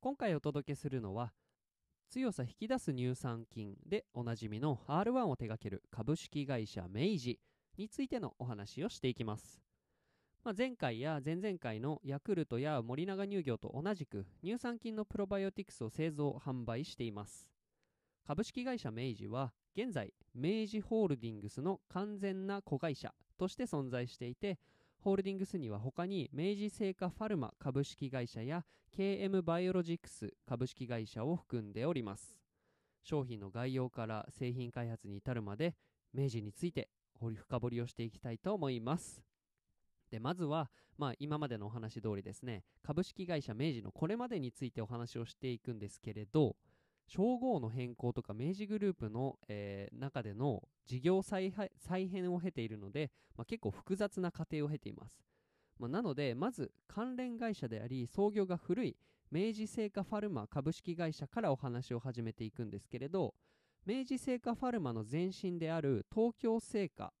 今回お届けするのは強さ引き出す乳酸菌でおなじみの R1 を手掛ける株式会社明治についてのお話をしていきます。まあ、前回や前々回のヤクルトや森永乳業と同じく乳酸菌のプロバイオティクスを製造販売しています。株式会社明治は現在明治ホールディングスの完全な子会社として存在していてホールディングスには他に明治製菓ファルマ株式会社や KM バイオロジクス株式会社を含んでおります。商品の概要から製品開発に至るまで明治について掘り深掘りをしていきたいと思います。でまずは、まあ、今までのお話通りですね株式会社明治のこれまでについてお話をしていくんですけれど称号の変更とか明治グループの、えー、中での事業再再編を経ているので、まあ、結構複雑な過程を経ています、まあ、なのでまず関連会社であり創業が古い明治製菓ファルマ株式会社からお話を始めていくんですけれど明治製菓ファルマの前身である東京製菓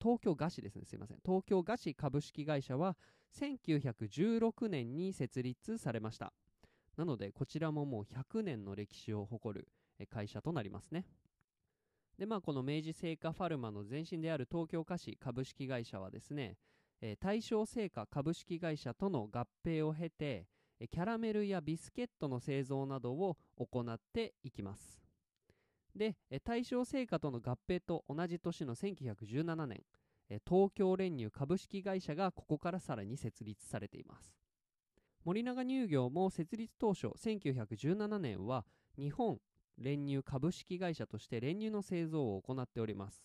東京菓子ですね、すいません。東京菓子株式会社は1916年に設立されました。なので、こちらももう100年の歴史を誇る会社となりますね。で、まあ、この明治製菓ファルマの前身である東京菓子株式会社はですね、えー、大正製菓株式会社との合併を経て、キャラメルやビスケットの製造などを行っていきます。で、大正製菓との合併と同じ年の1917年、東京練乳株式会社がここからさらに設立されています。森永乳業も設立当初1917年は日本練乳株式会社として練乳の製造を行っております。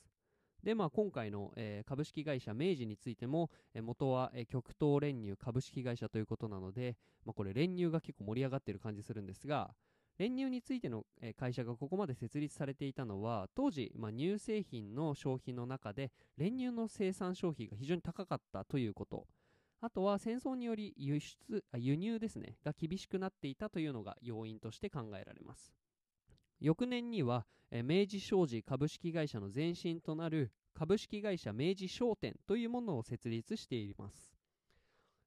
で、まあ、今回の、えー、株式会社明治についても、えー、元は、えー、極東練乳株式会社ということなので、まあ、これ練乳が結構盛り上がってる感じするんですが、練乳についての会社がここまで設立されていたのは当時、まあ、乳製品の消費の中で練乳の生産消費が非常に高かったということあとは戦争により輸出輸入ですね。が厳しくなっていたというのが要因として考えられます。翌年には明治商事株式会社の前身となる株式会社明治商店というものを設立しています。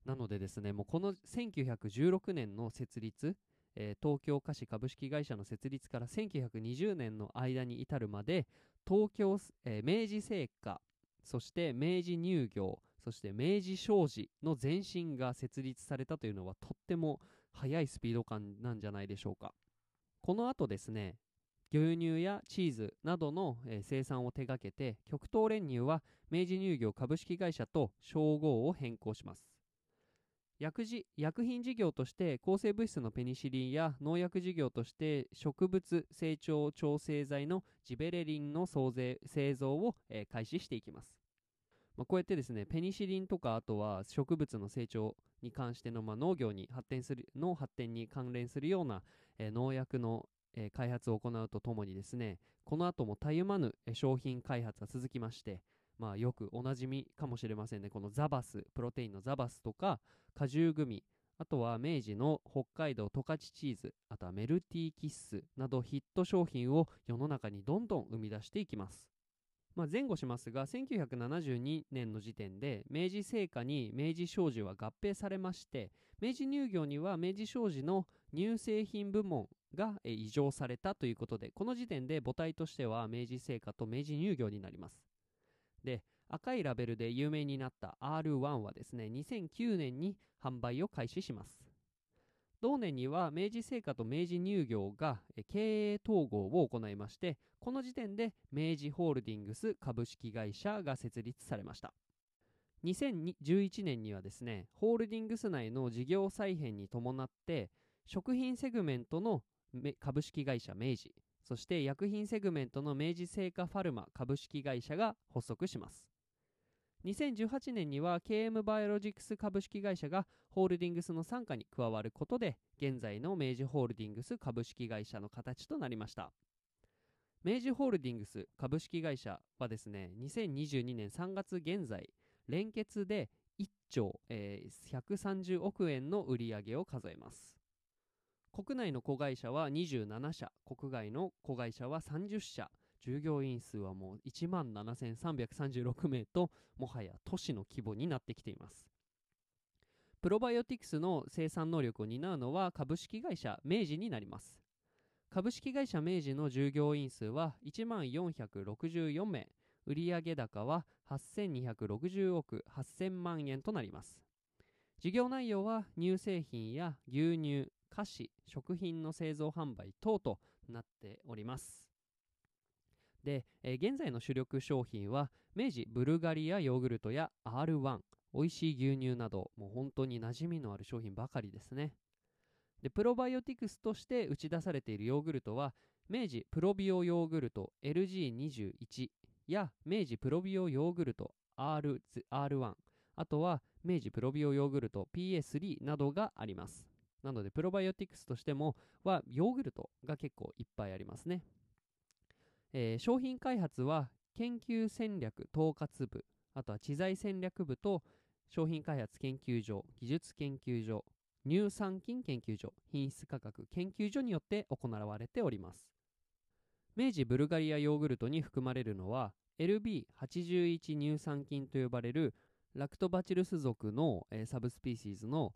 なのでですねもうこの1916年の設立え、東京菓子株式会社の設立から1920年の間に至るまで東京、え、明治製菓そして明治乳業そして明治商事の前身が設立されたというのはとっても速いスピード感なんじゃないでしょうか。この後ですね牛乳やチーズなどの、え、生産を手掛けて極東練乳は明治乳業株式会社と称号を変更します。薬事薬品事業として抗生物質のペニシリンや農薬事業として植物成長調整剤のジベレリンの製造を、え、開始していきます、まあ、こうやってですねペニシリンとかあとは植物の成長に関しての、まあ、農業に発展するの発展に関連するような、えー、農薬の、えー、開発を行うとともにですねこの後もたゆまぬ、商品開発が続きましてまあ、よくおなじみかもしれませんね。このザバス、プロテインのザバスとか、果汁グミ、あとは明治の北海道十勝チーズ、あとはメルティーキッスなどヒット商品を世の中にどんどん生み出していきます。まあ、前後しますが、1972年の時点で明治製菓に明治商事は合併されまして、明治乳業には明治商事の乳製品部門が移譲されたということで、この時点で母体としては明治製菓と明治乳業になります。で、赤いラベルで有名になった R1 はですね、2009年に販売を開始します。同年には明治製菓と明治乳業が経営統合を行いまして、この時点で明治ホールディングス株式会社が設立されました。2011年にはですね、ホールディングス内の事業再編に伴って、食品セグメントの株式会社明治、そして薬品セグメントの明治製菓ファルマ株式会社が発足します。2018年には KM バイオロジクス株式会社がホールディングスの傘下に加わることで現在の明治ホールディングス株式会社の形となりました。明治ホールディングス株式会社はですね2022年3月現在連結で1兆、えー130億円の売り上げを数えます。国内の子会社は27社国外の子会社は30社。従業員数はもう1万7336名ともはや都市の規模になってきています。プロバイオティクスの生産能力を担うのは株式会社明治になります。株式会社明治の従業員数は1万464名。売上高は8260億8000万円となります。事業内容は乳製品や牛乳菓子食品の製造販売等となっております。で、えー現在の主力商品は明治ブルガリアヨーグルトや R1 美味しい牛乳などもう本当に馴染みのある商品ばかりですね。でプロバイオティクスとして打ち出されているヨーグルトは明治プロビオヨーグルト LG21 や明治プロビオヨーグルト R R1 あとは明治プロビオヨーグルト PS3 などがあります。なのでプロバイオティクスとしてもはヨーグルトが結構いっぱいありますね。えー商品開発は研究戦略統括部あとは知財戦略部と商品開発研究所技術研究所乳酸菌研究所品質価格研究所によって行われております。明治ブルガリアヨーグルトに含まれるのは LB81 乳酸菌と呼ばれるラクトバチルス属の、えーサブスピーシーズの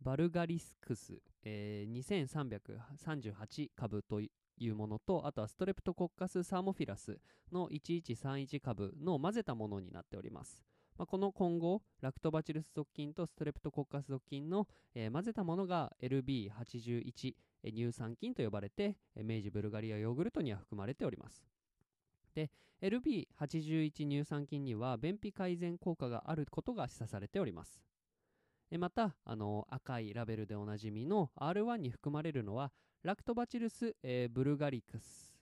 バルガリスクス、えー2338株というものとあとはストレプトコッカスサーモフィラスの1131株の混ぜたものになっております、まあ、この混合ラクトバチルス属菌とストレプトコッカス属菌の、えー混ぜたものが LB81 乳酸菌と呼ばれて明治ブルガリアヨーグルトには含まれております。で LB81 乳酸菌には便秘改善効果があることが示唆されております。またあの赤いラベルでおなじみの R1 に含まれるのはラクトバチルス、えーブルガリクス。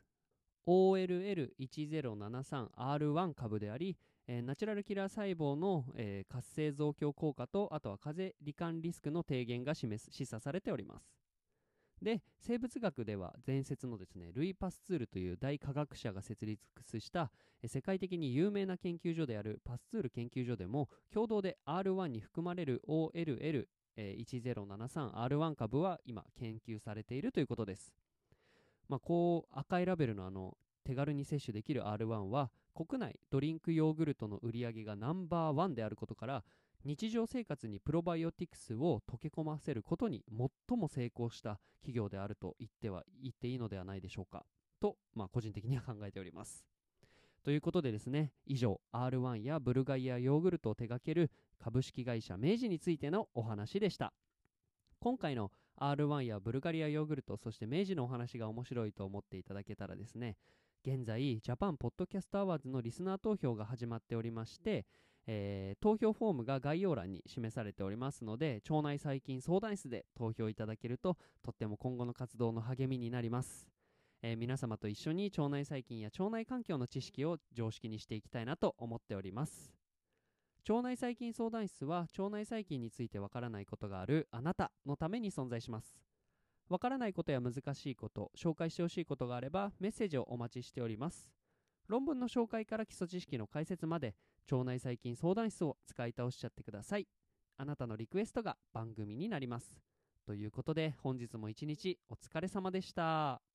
OLL1073R1 株であり、えーナチュラルキラー細胞の、えー活性増強効果とあとは風邪罹患リスクの低減が示す示唆されております。で生物学では前節のですねルイ・パスツールという大科学者が設立した世界的に有名な研究所であるパスツール研究所でも共同で R1 に含まれる OLL えー 1073R1 株は今研究されているということです。まあ、こう赤いラベルのあの手軽に摂取できる R1 は国内ドリンクヨーグルトの売り上げがナンバーワンであることから日常生活にプロバイオティクスを溶け込ませることに最も成功した企業であると言っては言っていいのではないでしょうかと、まあ、個人的には考えております。ということでですね以上 R1 やブルガリアヨーグルトを手掛ける株式会社明治についてのお話でした。今回の R1 やブルガリアヨーグルトそして明治のお話が面白いと思っていただけたらですね現在ジャパンポッドキャストアワーズのリスナー投票が始まっておりまして、えー投票フォームが概要欄に示されておりますので腸内細菌相談室で投票いただけるととっても今後の活動の励みになります。えー皆様と一緒に腸内細菌や腸内環境の知識を常識にしていきたいなと思っております。腸内細菌相談室は腸内細菌についてわからないことがあるあなたのために存在します。わからないことや難しいこと紹介してほしいことがあればメッセージをお待ちしております。論文の紹介から基礎知識の解説まで腸内細菌相談室を使い倒しちゃってください。あなたのリクエストが番組になります。ということで本日も一日お疲れ様でした。